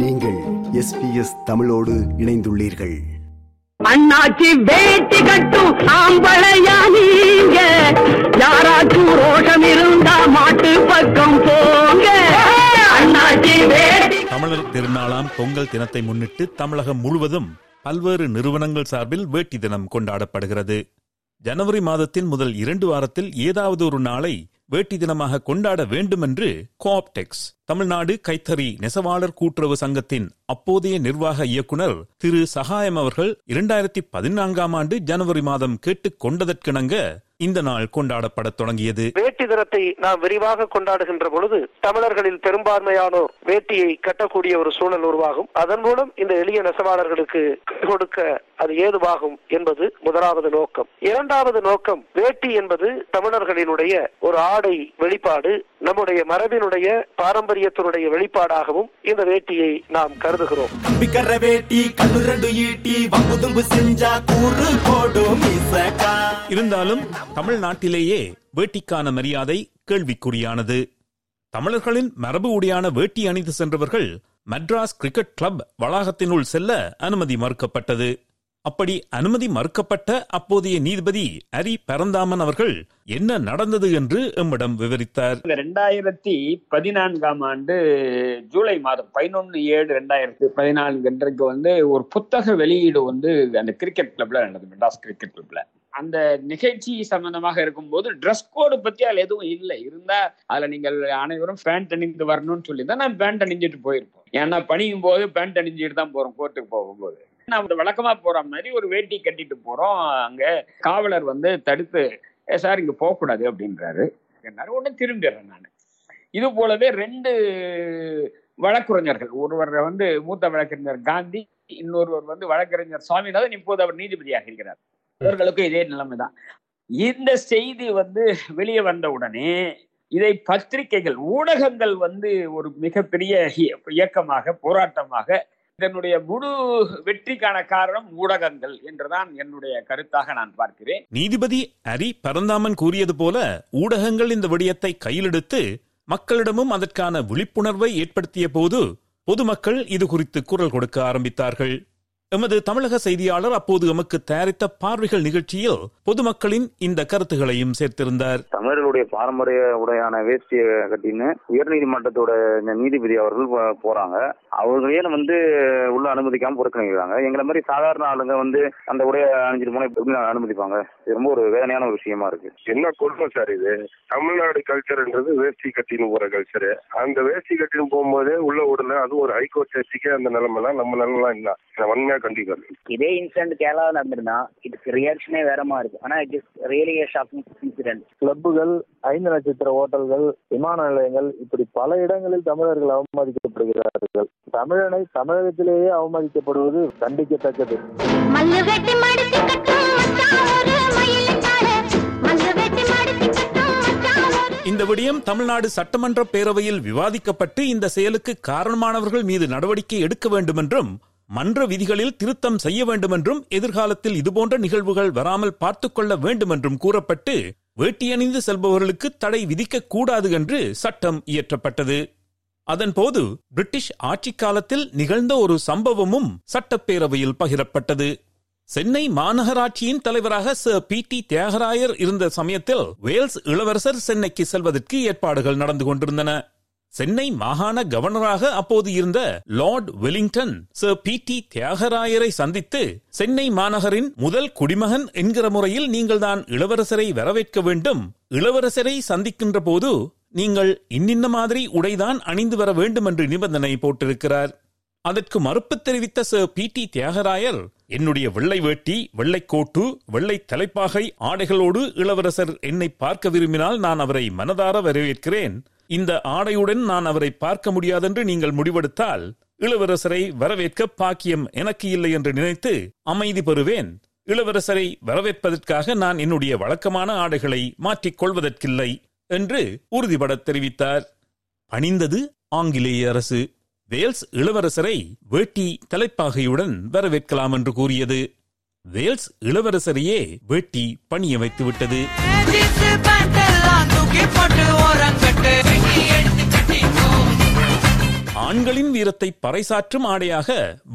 நீங்கள் எஸ்பிஎஸ் தமிழோடு இணைந்துள்ளீர்கள். அண்ணாச்சி வேட்டி கட்டும் ஆம்பளையா நீங்க. யாராச்சும் ரோஷம் இருந்தா மாட்டு பக்கம் போங்க. அண்ணாச்சி வேட்டி தமிழர் திருநாளாம் பொங்கல் தினத்தை முன்னிட்டு தமிழகம் முழுவதும் பல்வேறு நிறுவனங்கள் சார்பில் வேட்டி தினம் கொண்டாடப்படுகிறது. ஜனவரி மாதத்தின் முதல் இரண்டு வாரத்தில் ஏதாவது ஒரு நாளை வேட்டி தினமாக கொண்டாட வேண்டும் என்று கோஆப்டெக்ஸ் தமிழ்நாடு கைத்தறி நெசவாளர் கூட்டுறவு சங்கத்தின் அப்போதைய நிர்வாக இயக்குனர் திரு சகாயம் அவர்கள் இரண்டாயிரத்தி பதினான்காம் ஆண்டு ஜனவரி மாதம் கேட்டுக் கொண்டதற்கிணங்க இந்த நாள் கொண்டாடப்படத் தொடங்கியது. வேட்டி தினத்தை நாம் விரிவாக கொண்டாடுகின்ற பொழுது தமிழர்களில் பெரும்பான்மையானோர் வேட்டியை கட்டக்கூடிய ஒரு சூழல் உருவாகும். அதன் மூலம் இந்த எளிய நெசவாளர்களுக்கு கொடுக்க அது ஏதுவாகும் என்பது முதலாவது நோக்கம். இரண்டாவது நோக்கம் வேட்டி என்பது தமிழர்களினுடைய ஒரு ஆடு வெளிப்பாடு நம்முடைய மரபினுடைய பாரம்பரியத்தினுடைய வெளிப்பாடாகவும் இந்த வேட்டியை நாம் கருதுகிறோம். கம்பிக்கர வேட்டி கண்ணு ரெண்டு ஈட்டி வம்பு தும்பு செஞ்சா கூறு போடும் இசக்கா. இருந்தாலும் தமிழ்நாட்டிலேயே வேட்டிக்கான மரியாதை கேள்விக்குறியானது. தமிழர்களின் மரபு உடையான வேட்டி அணிந்து சென்றவர்கள் மெட்ராஸ் கிரிக்கெட் கிளப் வளாகத்தினுள் செல்ல அனுமதி மறுக்கப்பட்டது. அப்படி அனுமதி மறுக்கப்பட்ட அப்போதைய நீதிபதி ஹரி பரந்தாமன் அவர்கள் என்ன நடந்தது என்று எம்மிடம் விவரித்தார். ரெண்டாயிரத்தி பதினான்காம் ஆண்டு ஜூலை மாதம் பதினொன்னு ஏழு ரெண்டாயிரத்தி பதினான்கு அன்றைக்கு வந்து ஒரு புத்தக வெளியீடு வந்து அந்த கிரிக்கெட் கிளப்ல நடந்தது மெட்ராஸ் கிரிக்கெட் கிளப்ல அந்த நிகழ்ச்சி சம்பந்தமாக இருக்கும்போது ட்ரெஸ் கோடு பத்தி அதுல எதுவும் இல்லை. இருந்தா அதுல நீங்கள் அனைவரும் பேண்ட் அணிந்து வரணும்னு சொல்லி தான் நான் பேண்ட் அணிஞ்சிட்டு போயிருப்போம். ஏன்னா பணியும் போது பேண்ட் அணிஞ்சிட்டு தான் போறோம் கோர்ட்டுக்கு போகும்போது. நான் வழக்கமா போற மாதிரி ஒரு வேட்டி கட்டிட்டு போறோம். அங்க காவலர் வந்து தடுத்து சார் இங்க போக கூடாது அப்படின்றாரு. என்னாரு உடனே திரும்பிடுறேன் நான். இது போலவே ரெண்டு வழக்குரைஞர்கள் ஒருவர் வந்து மூத்த வழக்கறிஞர் காந்தி இன்னொருவர் வந்து வழக்கறிஞர் சுவாமிநாதன் இப்போது அவர் நீதிபதியாக இருக்கிறார். இவர்களுக்கும் இதே நிலைமைதான் இந்த செய்தி வந்து வெளியே வந்த உடனே இதை பத்திரிகைகள் ஊடகங்கள் வந்து ஒரு மிகப்பெரிய இய- இயக்கமாக போராட்டமாக இதனுடைய முழு வெற்றிக்கான காரணம் ஊடகங்கள் என்றுதான் என்னுடைய கருத்தாக நான் பார்க்கிறேன். நீதிபதி அரி பரந்தாமன் கூறியது போல ஊடகங்கள் இந்த விடயத்தை கையிலெடுத்து மக்களிடமும் அதற்கான விழிப்புணர்வை ஏற்படுத்திய போது பொதுமக்கள் இது குறித்து குரல் கொடுக்க ஆரம்பித்தார்கள். எமது தமிழக செய்தியாளர் அப்போது எமக்கு தயாரித்த பார்வைகள் நிகழ்ச்சியில் பொதுமக்களின் இந்த கருத்துகளையும் சேர்த்திருந்தார். தமிழர்களுடைய பாரம்பரிய உடையான வேஷ்டியை கட்டின்னு உயர்நீதிமன்றத்தோட இந்த நீதிபதி அவர்கள் போறாங்க. அவர்களே வந்து உள்ள அனுமதிக்காம புறக்கணிக்கிறாங்க. எங்களை மாதிரி சாதாரண ஆளுங்க வந்து அந்த உடைய அணிஞ்சிட்டு போனா எப்படி அனுமதிப்பாங்க? இது ரொம்ப ஒரு வேதனையான ஒரு விஷயமா இருக்கு. என்ன கொடுமை சார் இது? தமிழ்நாடு கல்ச்சர்ன்றது வேஷ்டி கட்டின்னு போற கல்ச்சர் அந்த வேஷ்டி கட்டின்னு போகும்போதே உள்ள விடல அது ஒரு ஹைகோர்ட் சர்ச்சைக்கே அந்த நிலைமைலாம் நம்ம நிலைமைலாம் இல்ல. வன்மையா கண்டிக்கிறேன் இதே இன்சிடென்ட் கேரளா நடந்திருந்தா இதுக்கு ரியாக்ஷனே வேறமா இருக்கு ஆனா it is really shocking incident கிளப்புகள் ஐந்து நட்சத்திர ஹோட்டல்கள் விமான நிலையங்கள் இப்படி பல இடங்களில் தமிழர்கள் அவமதிக்கப்படுகிறார்கள். தமிழனை தமிழகத்திலேயே அவமதிக்கப்படுவது கண்டிக்கத்தக்கது. இந்த விடயம் தமிழ்நாடு சட்டமன்ற பேரவையில் விவாதிக்கப்பட்டு இந்த செயலுக்கு காரணமானவர்கள் மீது நடவடிக்கை எடுக்க வேண்டும் என்றும் மன்ற விதிகளில் திருத்தம் செய்ய வேண்டுமென்றும் எதிர்காலத்தில் இதுபோன்ற நிகழ்வுகள் வராமல் பார்த்துக்கொள்ள வேண்டுமென்றும் கூறப்பட்டு வேட்டியணிந்து செல்பவர்களுக்கு தடை விதிக்க கூடாது என்று சட்டம் இயற்றப்பட்டது. அதன்போது பிரிட்டிஷ் ஆட்சிக் காலத்தில் நிகழ்ந்த ஒரு சம்பவமும் சட்டப்பேரவையில் பகிரப்பட்டது. சென்னை மாநகராட்சியின் தலைவராக சர் பி. டி. தியாகராயர் இருந்த சமயத்தில் வேல்ஸ் இளவரசர் சென்னைக்கு செல்வதற்கு ஏற்பாடுகள் நடந்து கொண்டிருந்தன. சென்னை மாகாண கவர்னராக அப்போது இருந்த lord Wellington sir P T தியாகராயரை சந்தித்து சென்னை மாநகரின் முதல் குடிமகன் என்கிற முறையில் நீங்கள்தான் இளவரசரை வரவேற்க வேண்டும். இளவரசரை சந்திக்கின்ற போது நீங்கள் இன்னின்ன மாதிரி உடைதான் அணிந்து வர வேண்டும் என்று நிபந்தனை போட்டிருக்கிறார். அதற்கு மறுப்பு தெரிவித்த சர் பி டி தியாகராயர் என்னுடைய வெள்ளை வேட்டி வெள்ளை கோட்டு வெள்ளை தலைப்பாகை ஆடைகளோடு இளவரசர் என்னை பார்க்க விரும்பினால் நான் அவரை மனதார வரவேற்கிறேன். இந்த ஆடையுடன் நான் அவரை பார்க்க முடியாதென்று நீங்கள் முடிவெடுத்தால் இளவரசரை வரவேற்க பாக்கியம் எனக்கு இல்லை என்று நினைத்து அமைதி பெறுவேன். இளவரசரை வரவேற்பதற்காக நான் என்னுடைய வழக்கமான ஆடைகளை மாற்றிக் கொள்வதற்கில்லை என்று உறுதிபட தெரிவித்தார். பணிந்தது ஆங்கிலேய அரசு. வேல்ஸ் இளவரசரை வேட்டி தலைப்பாகையுடன் வரவேற்கலாம் என்று கூறியது. வேல்ஸ் இளவரசரையே வேட்டி பணிய வைத்துவிட்டது. ஆண்களின் வீரத்தை பறைசாற்றும் ஆடையாக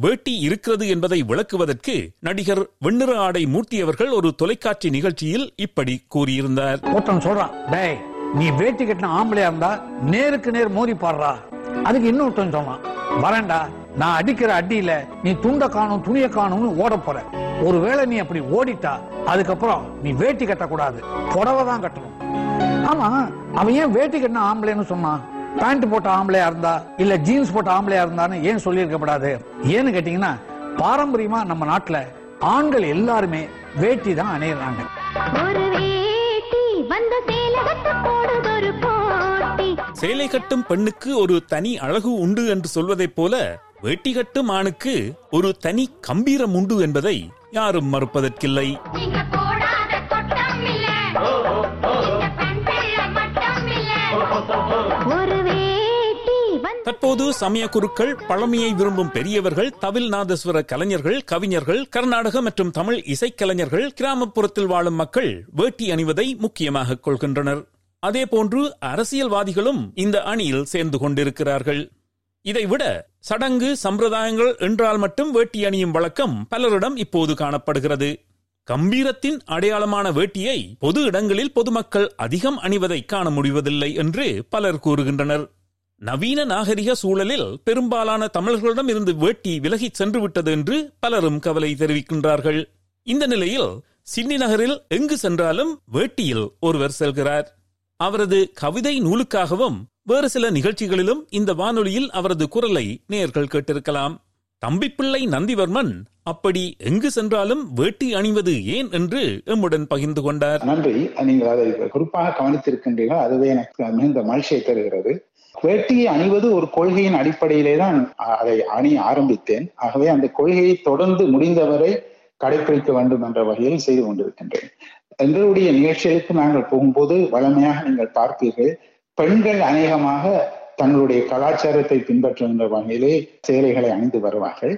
வேட்டி இருக்கிறது என்பதை விளக்குவதற்கு நடிகர் வெண்ணிற ஆடை மூர்த்தி அவர்கள் ஒரு தொலைக்காட்சி நிகழ்ச்சியில் இப்படி கூறியிருந்தார். ஒருத்தன் சொல்றான் டேய் நீ வேட்டி கட்டின ஆம்பளையா இருந்தா நேருக்கு நேர் மோதி பாடுறா. அதுக்கு இன்னொருத்தன் சொன்னான் வரேன்டா நான் அடிக்கிற அடியில நீ துண்ட காணும் துணிய காணும்னு ஓட போற. ஒருவேளை நீ அப்படி ஓடிட்டா அதுக்கப்புறம் நீ வேட்டி கட்டக்கூடாது. புடவை தான் கட்டணும். ஆமா அவன் ஏன் வேட்டி கட்டின ஆம்பளைன்னு சொன்னான் பேண்ட் போட்ட ஆம்பளையா இருந்தா இல்ல ஜீன்ஸ் போட்ட ஆம்பளையா இருந்தான்னு ஏன் சொல்லியிருக்கப்படாது? ஏன்னு கேட்டீங்கன்னா பாரம்பரியமா நம்ம நாட்டுல ஆண்கள் எல்லாருமே வேட்டி தான் அணியிறாங்க. ஒரு வேட்டி வந்த சேலகத்து போடுதொரு போட்டி. சேலை கட்டும் பெண்ணுக்கு ஒரு தனி அழகு உண்டு என்று சொல்வதைப் போல வேட்டி கட்டும் ஆணுக்கு ஒரு தனி கம்பீரம் உண்டு என்பதை யாரும் மறுப்பதற்கில்லை. சமய குருக்கள் பழமையை விரும்பும் பெரியவர்கள் தவில் நாதஸ்வர கலைஞர்கள் கவிஞர்கள் கர்நாடக மற்றும் தமிழ் இசைக்கலைஞர்கள் கிராமப்புறத்தில் வாழும் மக்கள் வேட்டி அணிவதை முக்கியமாக கொள்கின்றனர். அதேபோன்று அரசியல்வாதிகளும் இந்த அணியில் சேர்ந்து கொண்டிருக்கிறார்கள். இதைவிட சடங்கு சம்பிரதாயங்கள் என்றால் மட்டும் வேட்டி அணியும் வழக்கம் பலரிடம் இப்போது காணப்படுகிறது. கம்பீரத்தின் அடையாளமான வேட்டியை பொது இடங்களில் பொதுமக்கள் அதிகம் அணிவதை காண முடிவதில்லை என்று பலர் கூறுகின்றனர். நவீன நாகரிக சூழலில் பெரும்பாலான தமிழர்களிடம் இருந்து வேட்டி விலகி சென்று விட்டது என்று பலரும் கவலை தெரிவிக்கின்றார்கள். இந்த நிலையில் சிட்னி நகரில் எங்கு சென்றாலும் வேட்டியில் ஒருவர் செல்கிறார். அவரது கவிதை நூலுக்காகவும் வேறு சில நிகழ்ச்சிகளிலும் இந்த வானொலியில் அவரது குரலை நேயர்கள் கேட்டிருக்கலாம். தம்பிப்பிள்ளை நந்திவர்மன் அப்படி எங்கு சென்றாலும் வேட்டி அணிவது ஏன் என்று எம்முடன் பகிர்ந்து கொண்டார். நன்றி. நீங்கள் அதை குறிப்பாக கவனித்திருக்கின்றீர்கள். அதுவே எனக்கு மிகுந்த மகிழ்ச்சியை தருகிறது. வேட்டியை அணிவது ஒரு கொள்கையின் அடிப்படையிலே தான் அதை அணிய ஆரம்பித்தேன். ஆகவே அந்த கொள்கையை தொடர்ந்து முடிந்தவரை கடைபிடிக்க வேண்டும் என்ற வகையில் செய்து கொண்டிருக்கின்றேன். எங்களுடைய நிகழ்ச்சிகளுக்கு நாங்கள் போகும்போது வளமையாக நீங்கள் பார்ப்பீர்கள் பெண்கள் அநேகமாக தங்களுடைய கலாச்சாரத்தை பின்பற்றுகின்ற வகையிலே சேலைகளை அணிந்து வருவார்கள்.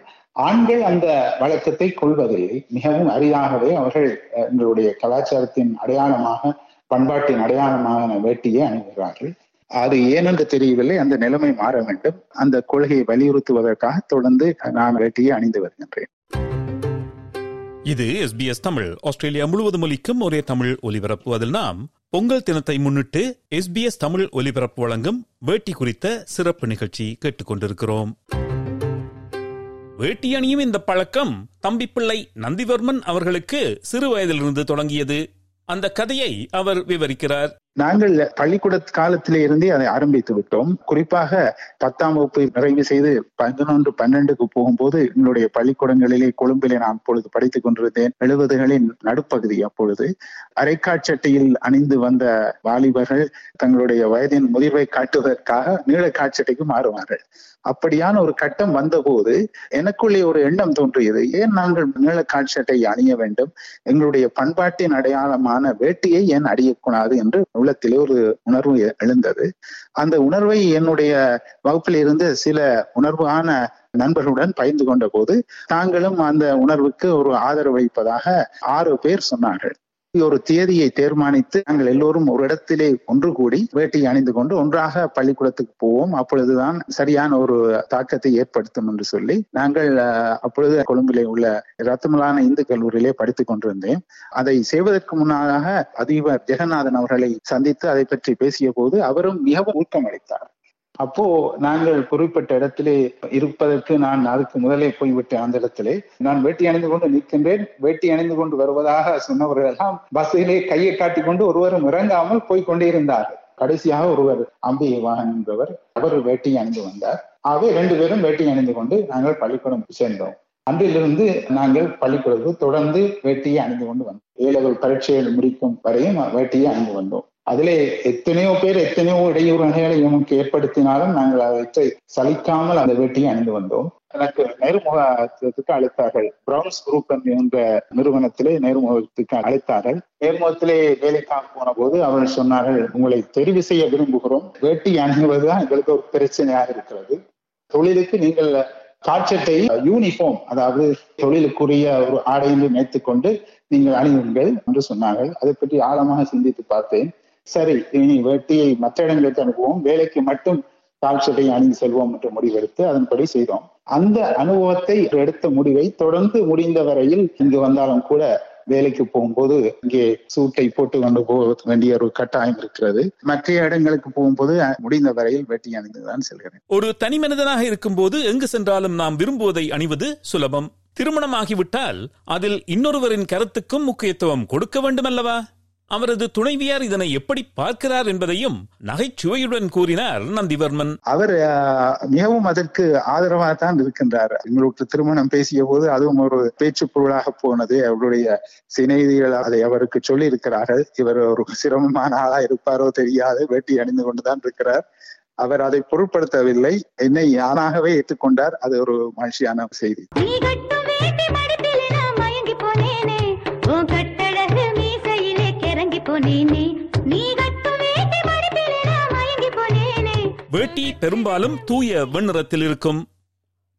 ஆண்கள் அந்த வழக்கத்தை கொள்வதில்லை. மிகவும் அரிதாகவே அவர்கள் எங்களுடைய கலாச்சாரத்தின் அடையாளமாக பண்பாட்டின் அடையாளமாக வேட்டியை அணிகிறார்கள். அது ஏனென்று தெரியவில்லை. அந்த நிலைமை மாற வேண்டும். அந்த கொள்கையை வலியுறுத்துவதற்காக தொடர்ந்து நான் வேட்டியை அணிந்து வருகின்றேன். இது எஸ்பிஎஸ் தமிழ். ஆஸ்திரேலியா முழுவதும் ஒலிக்கும் ஒரே தமிழ் ஒலிபரப்பு அதில் நாம் பொங்கல் தினத்தை முன்னிட்டு எஸ்பிஎஸ் தமிழ் ஒலிபரப்பு வழங்கும் வேட்டி குறித்த சிறப்பு நிகழ்ச்சி கேட்டுக்கொண்டிருக்கிறோம். வேட்டி அணியும் இந்த பழக்கம் தம்பி பிள்ளை நந்திவர்மன் அவர்களுக்கு சிறு வயதிலிருந்து தொடங்கியது. அந்த கதையை அவர் விவரிக்கிறார். நாங்கள் பள்ளிக்கூட காலத்திலே இருந்தே அதை ஆரம்பித்து விட்டோம். குறிப்பாக பத்தாம் வகுப்பு நிறைவு செய்து பதினொன்று பன்னெண்டுக்கு போகும்போது எங்களுடைய பள்ளிக்கூடங்களிலே கொழும்பிலே நான் அப்பொழுது படித்துக் கொண்டிருந்தேன். எழுபதுகளின் நடுப்பகுதி அப்பொழுது. அரைக்காட்சட்டையில் அணிந்து வந்த வாலிபர்கள் தங்களுடைய வயதின் முதிர்வை காட்டுவதற்காக நீள காட்சட்டைக்கு மாறுவார்கள். அப்படியான ஒரு கட்டம் வந்தபோது எனக்குள்ளே ஒரு எண்ணம் தோன்றியது. ஏன் நாங்கள் நீள காட்சட்டை அணிய வேண்டும்? எங்களுடைய பண்பாட்டின் அடையாளமான வேட்டியை ஏன் அணியக்கூடாது என்று உள்ளத்திலே ஒரு உணர்வு எழுந்தது. அந்த உணர்வை என்னுடைய வகுப்பில் இருந்து சில உணர்வான நண்பர்களுடன் பகிர்ந்து கொண்ட போது தாங்களும் அந்த உணர்வுக்கு ஒரு ஆதரவு அளிப்பதாக ஆறு பேர் சொன்னார்கள். ஒரு தேதியை தீர்மானித்து நாங்கள் எல்லோரும் ஒரு இடத்திலே ஒன்று கூடி வேட்டியை அணிந்து கொண்டு ஒன்றாக பள்ளிக்கூடத்துக்கு போவோம். அப்பொழுதுதான் சரியான ஒரு தாக்கத்தை ஏற்படுத்தும் என்று சொல்லி நாங்கள் அஹ், அப்பொழுது கொழும்பிலே உள்ள ரத்தமலான இந்து கல்லூரியிலே படித்துக் கொண்டிருந்தேன். அதை செய்வதற்கு முன்னதாக அதிபர் ஜெகநாதன் அவர்களை சந்தித்து அதை பற்றி பேசிய போது அவரும் மிகவும் ஊக்கமளித்தார். அப்போ நாங்கள் குறிப்பிட்ட இடத்திலே இருப்பதற்கு நான் அதுக்கு முதலே போய்விட்டேன் அந்த இடத்திலே. நான் வேட்டி அணிந்து கொண்டு நிற்கின்றேன். வேட்டி அணிந்து கொண்டு வருவதாக சொன்னவர்கள் எல்லாம் பஸ்ஸிலே கையை காட்டி கொண்டு ஒருவரும் இறங்காமல் போய் இருந்தார்கள். கடைசியாக ஒருவர் அம்பிகை வாகன் என்பவர் அவர் வேட்டி அணிந்து வந்தார். ஆகவே ரெண்டு பேரும் வேட்டி அணிந்து கொண்டு நாங்கள் பள்ளிக்கூடம் சேர்ந்தோம் அன்றிலிருந்து நாங்கள் பள்ளிக்கூடத்துக்கு தொடர்ந்து வேட்டியை அணிந்து கொண்டு வந்தோம். ஏழவர் பரீட்சைகள் முடிக்கும் வரையும் வேட்டியை அணிந்து வந்தோம். அதிலே எத்தனையோ பேர் எத்தனையோ இடையூறுகளை நமக்கு ஏற்படுத்தினாலும் நாங்கள் அவற்றை சலிக்காமல் அந்த வேட்டியை அணிந்து வந்தோம். எனக்கு நேர்முகத்துக்கு அழைத்தார்கள். பிரவுன்ஸ் குரூப் என்ற நிறுவனத்திலே நேர்முகத்துக்கு அழைத்தார்கள். நேர்முகத்திலே வேலைக்காக போன போது அவர்கள் சொன்னார்கள் உங்களை தெரிவு செய்ய விரும்புகிறோம். வேட்டி அணிவதுதான் எங்களுக்கு ஒரு பிரச்சனையாக இருக்கிறது. தொழிலுக்கு நீங்கள் காட்சத்தை யூனிஃபார்ம் அதாவது தொழிலுக்குரிய ஒரு ஆடை என்று கொண்டு நீங்கள் அணியுங்கள் என்று சொன்னார்கள். அதை பற்றி ஆழமாக சிந்தித்து பார்த்தேன். சரி இனி வேட்டியை மற்ற இடங்களுக்கு அனுப்புவோம். வேலைக்கு மட்டும் கால் சட்டை அணிந்து செல்வோம் என்று முடிவெடுத்து அதன்படி செய்தோம். அந்த அனுபவத்தை எடுத்த முடிவை தொடர்ந்து முடிந்த வரையில் இங்கு வந்தாலும் கூட வேலைக்கு போகும்போது இங்கே சூட்டை போட்டு கொண்டு போக வேண்டிய ஒரு கட்டாயம் இருக்கிறது. மற்ற இடங்களுக்கு போகும்போது முடிந்த வரையில் வேட்டி அணிந்துதான் செல்கிறேன். ஒரு தனி மனிதனாக இருக்கும்போது எங்கு சென்றாலும் நாம் விரும்புவதை அணிவது சுலபம். திருமணமாகிவிட்டால் அதில் இன்னொருவரின் கருத்துக்கும் முக்கியத்துவம் கொடுக்க வேண்டுமல்லவா? அவரது துணைவியார் இதனை எப்படி பார்க்கிறார் என்பதையும் நகைச்சுவையுடன் கூறினார் நந்திவர்மன். அவர் மிகவும் அதற்கு ஆதரவாக தான் இருக்கின்றார். எங்களுக்கு திருமணம் பேசிய போது அதுவும் ஒரு பேச்சு பொருளாக போனது. அவருடைய சிநேகிதிகள் அதை அவருக்கு சொல்லி இருக்கிறார்கள் இவர் ஒரு சிரமமான ஆளா இருப்பாரோ தெரியாது. வேட்டி அணிந்து கொண்டுதான் இருக்கிறார். அவர் அதை பொருட்படுத்தவில்லை. என்னை யானாகவே ஏற்றுக்கொண்டார். அது ஒரு மகிழ்ச்சியான செய்தி. போனேனே. நீ வேட்டி பெரும்பாலும் தூய வெண்ணிறத்தில் இருக்கும்.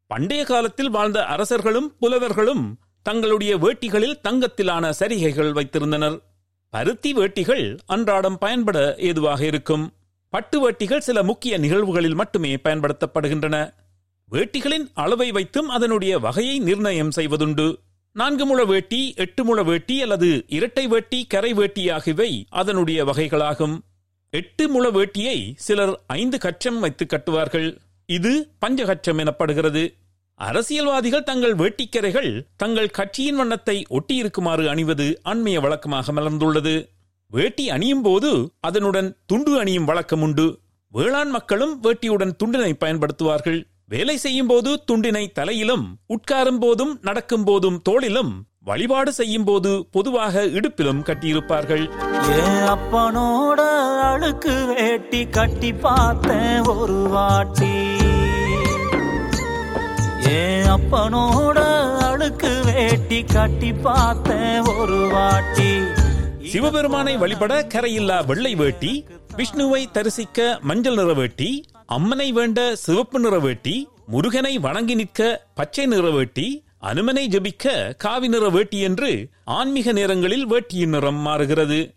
பண்டைய காலத்தில் வாழ்ந்த அரசர்களும் புலவர்களும் தங்களுடைய வேட்டிகளில் தங்கத்திலான சரிகைகள் வைத்திருந்தனர். பருத்தி வேட்டிகள் அன்றாடம் பயன்பட ஏதுவாக இருக்கும். பட்டு வேட்டிகள் சில முக்கிய நிகழ்வுகளில் மட்டுமே பயன்படுத்தப்படுகின்றன. வேட்டிகளின் அளவை வைத்தும் அதனுடைய வகையை நிர்ணயம் செய்வதுண்டு. நான்கு முழ வேட்டி எட்டு முழ வேட்டி அல்லது இரட்டை வேட்டி கரை வேட்டி ஆகியவை அதனுடைய வகைகளாகும். எட்டு முழ வேட்டியை சிலர் ஐந்து கச்சம் வைத்து கட்டுவார்கள். இது பஞ்சகச்சம் எனப்படுகிறது. அரசியல்வாதிகள் தங்கள் வேட்டிக்கரைகள் தங்கள் கட்சியின் வண்ணத்தை ஒட்டியிருக்குமாறு அணிவது அண்மைய வழக்கமாக மலர்ந்துள்ளது. வேட்டி அணியும் போது அதனுடன் துண்டு அணியும் வழக்கம் உண்டு. வேளாண் மக்களும் வேட்டியுடன் துண்டினை பயன்படுத்துவார்கள். வேலை செய்யும் போது துண்டினை தலையிலும் உட்காரும் போதும் நடக்கும் போதும் தோளிலும் வழிபாடு செய்யும் போது பொதுவாக இடுப்பிலும் கட்டியிருப்பார்கள். என் அப்பனோட அழுக்கு வேட்டி கட்டி பார்த்தேன் ஒரு வாட்டி. என் அப்பனோட அழுக்கு வேட்டி கட்டி பார்த்தேன் ஒரு வாட்டி. சிவபெருமானை வழிபட கரையில்லா வெள்ளை வேட்டி விஷ்ணுவை தரிசிக்க மஞ்சள் நிற வேட்டி அம்மனை வேண்ட சிவப்பு நிற வேட்டி முருகனை வணங்கி நிற்க பச்சை நிற வேட்டி அனுமனை ஜபிக்க காவி நிற வேட்டி என்று ஆன்மீக நேரங்களில் வேட்டியின் நிறம் மாறுகிறது.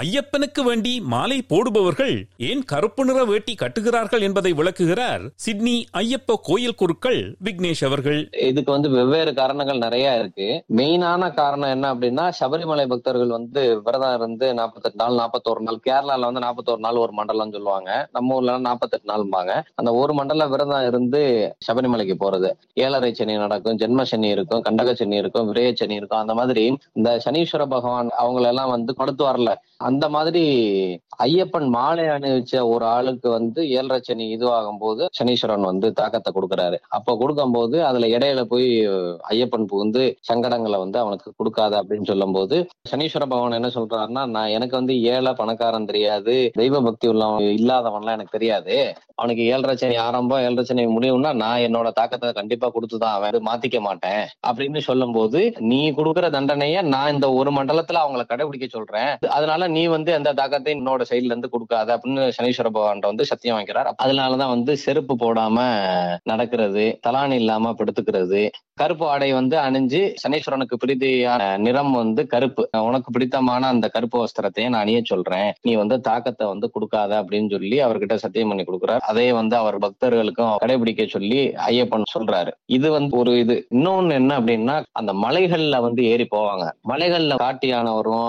ஐயப்பனுக்கு வேண்டி மாலை போடுபவர்கள் ஏன் கருப்பு நிற வேட்டி கட்டுகிறார்கள் என்பதை விளக்குகிறார் சிட்னி ஐயப்ப கோயில் குருக்கள் விக்னேஷ் அவர்கள். இதுக்கு வந்து வெவ்வேறு காரணங்கள் நிறைய இருக்கு. மெயினான காரணம் என்ன அப்படின்னா சபரிமலை பக்தர்கள் வந்து விரதம் இருந்து நாற்பத்தெட்டு நாள் நாற்பத்தோரு நாள் கேரளால வந்து நாற்பத்தோரு நாள் ஒரு மண்டலம் சொல்லுவாங்க. நம்ம ஊர்ல நாற்பத்தெட்டு நாள்பாங்க அந்த ஒரு மண்டலம் விரதம் இருந்து சபரிமலைக்கு போறது. ஏழரை சனி நடக்கும் ஜென்ம சனி இருக்கும் கண்டக சனி இருக்கும் விரய சனி இருக்கும். அந்த மாதிரி இந்த சனீஸ்வர பகவான் அவங்களெல்லாம் வந்து கொடுத்து வரல. அந்த மாதிரி ஐயப்பன் மாலை அணிவிச்ச ஒரு ஆளுக்கு வந்து ஏழரை சனி இதுவாகும் போது சனீஸ்வரன் வந்து தாக்கத்தை கொடுக்கறாரு. அப்ப கொடுக்கும்போது அதுல இடையில போய் ஐயப்பன் புகுந்து சங்கடங்களை வந்து அவனுக்கு கொடுக்காத அப்படின்னு சொல்லும் போது சனீஸ்வர பகவான் என்ன சொல்றாருன்னா நான் எனக்கு வந்து ஏழை பணக்காரன் தெரியாது தெய்வ பக்தி உள்ளவன் இல்லாதவன்லாம் எனக்கு தெரியாது. அவனுக்கு ஏழரை சனி ஆரம்பம் ஏழரை சனி முடியும்னா நான் என்னோட தாக்கத்தை கண்டிப்பா கொடுத்துதான் அவன் மாத்திக்க மாட்டேன் அப்படின்னு சொல்லும் போது நீ கொடுக்குற தண்டனைய நான் இந்த ஒரு மண்டலத்துல அவங்கள கடைபிடிக்க சொல்றேன். அதனால நீ வந்து அந்த தாக்கத்தையும் என்னோட சைட்ல இருந்து கொடுக்காத அப்படின்னு சனீஸ்வர பகவான் வந்து சத்தியம் வைக்கிறார் அதனாலதான் வந்து செருப்பு போடாம நடக்கிறது தலான் இல்லாம படுத்துக்கிறது கருப்பு ஆடை வந்து அணிஞ்சு சனீஸ்வரனுக்கு பிரீதியான நிறம் வந்து கருப்பு. உனக்கு பிடித்தமான அந்த கருப்பு வஸ்திரத்தையே நான் அணிய சொல்றேன். நீ வந்து தாக்கத்தை வந்து கொடுக்காத அப்படின்னு சொல்லி அவர்கிட்ட சத்தியம் பண்ணி கொடுக்குறாரு. அதே வந்து அவர் பக்தர்களுக்கும் கடைபிடிக்க சொல்லி ஐயப்பன் சொல்றாரு. இது வந்து ஒரு இது. இன்னொன்னு என்ன அப்படின்னா அந்த மலைகள்ல வந்து ஏறி போவாங்க. மலைகள்ல காட்டு யானை வரும்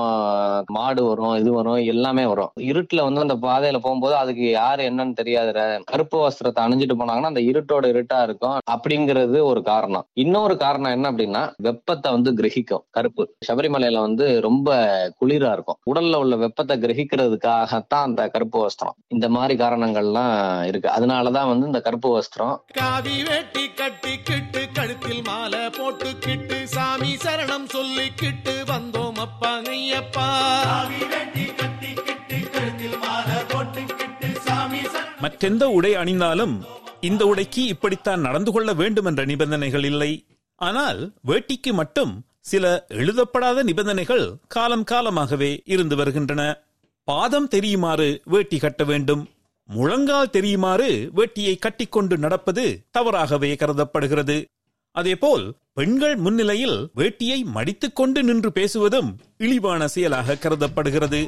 மாடு வரும் இது வரும் எல்லாமே வரும். இருட்டுல வந்து அந்த பாதையில போகும்போது அதுக்கு யாரு என்னன்னு தெரியாது கருப்பு வஸ்திரத்தை அணிஞ்சிட்டு போனாங்கன்னா அந்த இருட்டோட இருட்டா இருக்கும். அப்படிங்கிறது ஒரு காரணம். இன்னொரு காரணம் என்ன அப்படின்னா வெப்பத்தை வந்து கிரகிக்கும். கருப்பு. சபரிமலையில வந்து ரொம்ப குளிரா இருக்கும். உடல்ல உள்ள வெப்பத்தை கிரகிக்கிறதுக்காகத்தான் அந்த கருப்பு வஸ்திரம். இந்த மாதிரி காரணங்கள்லாம் இருக்கு. அதனாலதான் வந்து இந்த கருப்பு வஸ்திரம் காவி வேட்டி கட்டிக்கிட்டு கழுத்தில் மாலை போட்டுக்கிட்டு சாமி சரணம் சொல்லிக்கிட்டு வந்தோம் அப்பா ஐயப்பா காவி வேட்டி கட்டிக்கிட்டு கழுத்தில் மாலை போட்டுக்கிட்டு சாமி மற்றெந்த உடை அணிந்தாலும் இந்த உடைக்கு இப்படித்தான் நடந்து கொள்ள வேண்டும் என்ற நிபந்தனைகள் இல்லை. ஆனால் வேட்டிக்கு மட்டும் சில எழுதப்படாத நிபந்தனைகள் காலம் காலமாகவே இருந்து வருகின்றன. பாதம் தெரியுமாறு வேட்டி கட்ட வேண்டும். முழங்கால் தெரியுமாறு வேட்டியை கட்டிக்கொண்டு நடப்பது தவறாகவே கருதப்படுகிறது. அதேபோல் பெண்கள் முன்னிலையில் வேட்டியை மடித்துக்கொண்டு நின்று பேசுவதும் இழிவான செயலாக கருதப்படுகிறது.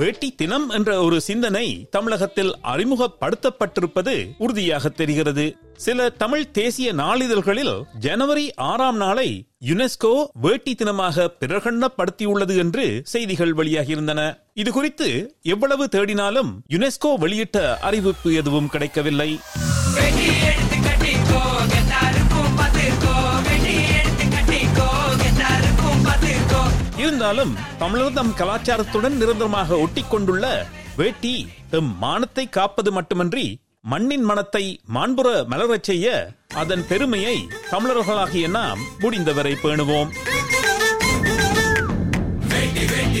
வேட்டி தினம் என்ற ஒரு சிந்தனை தமிழகத்தில் அறிமுகப்படுத்தப்பட்டிருப்பது உறுதியாக தெரிகிறது. சில தமிழ் தேசிய நாளிதழ்களில் ஜனவரி ஆறாம் நாளை யுனெஸ்கோ வேட்டி தினமாக பிரகடனப்படுத்தியுள்ளது என்று செய்திகள் வெளியாகியிருந்தன. இது குறித்து எவ்வளவு தேடினாலும் யுனெஸ்கோ வெளியிட்ட அறிவிப்பு எதுவும் கிடைக்கவில்லை. இருந்தாலும் தமிழர் தம் கலாச்சாரத்துடன் நிரந்தரமாக ஒட்டி கொண்டுள்ள வேட்டி தம் மானத்தை காப்பது மட்டுமன்றி மண்ணின் மனத்தை மாண்புற மலரச் செய்ய அதன் பெருமையை தமிழர்களாகிய நாம் முடிந்தவரை பேணுவோம். வேட்டி வேட்டி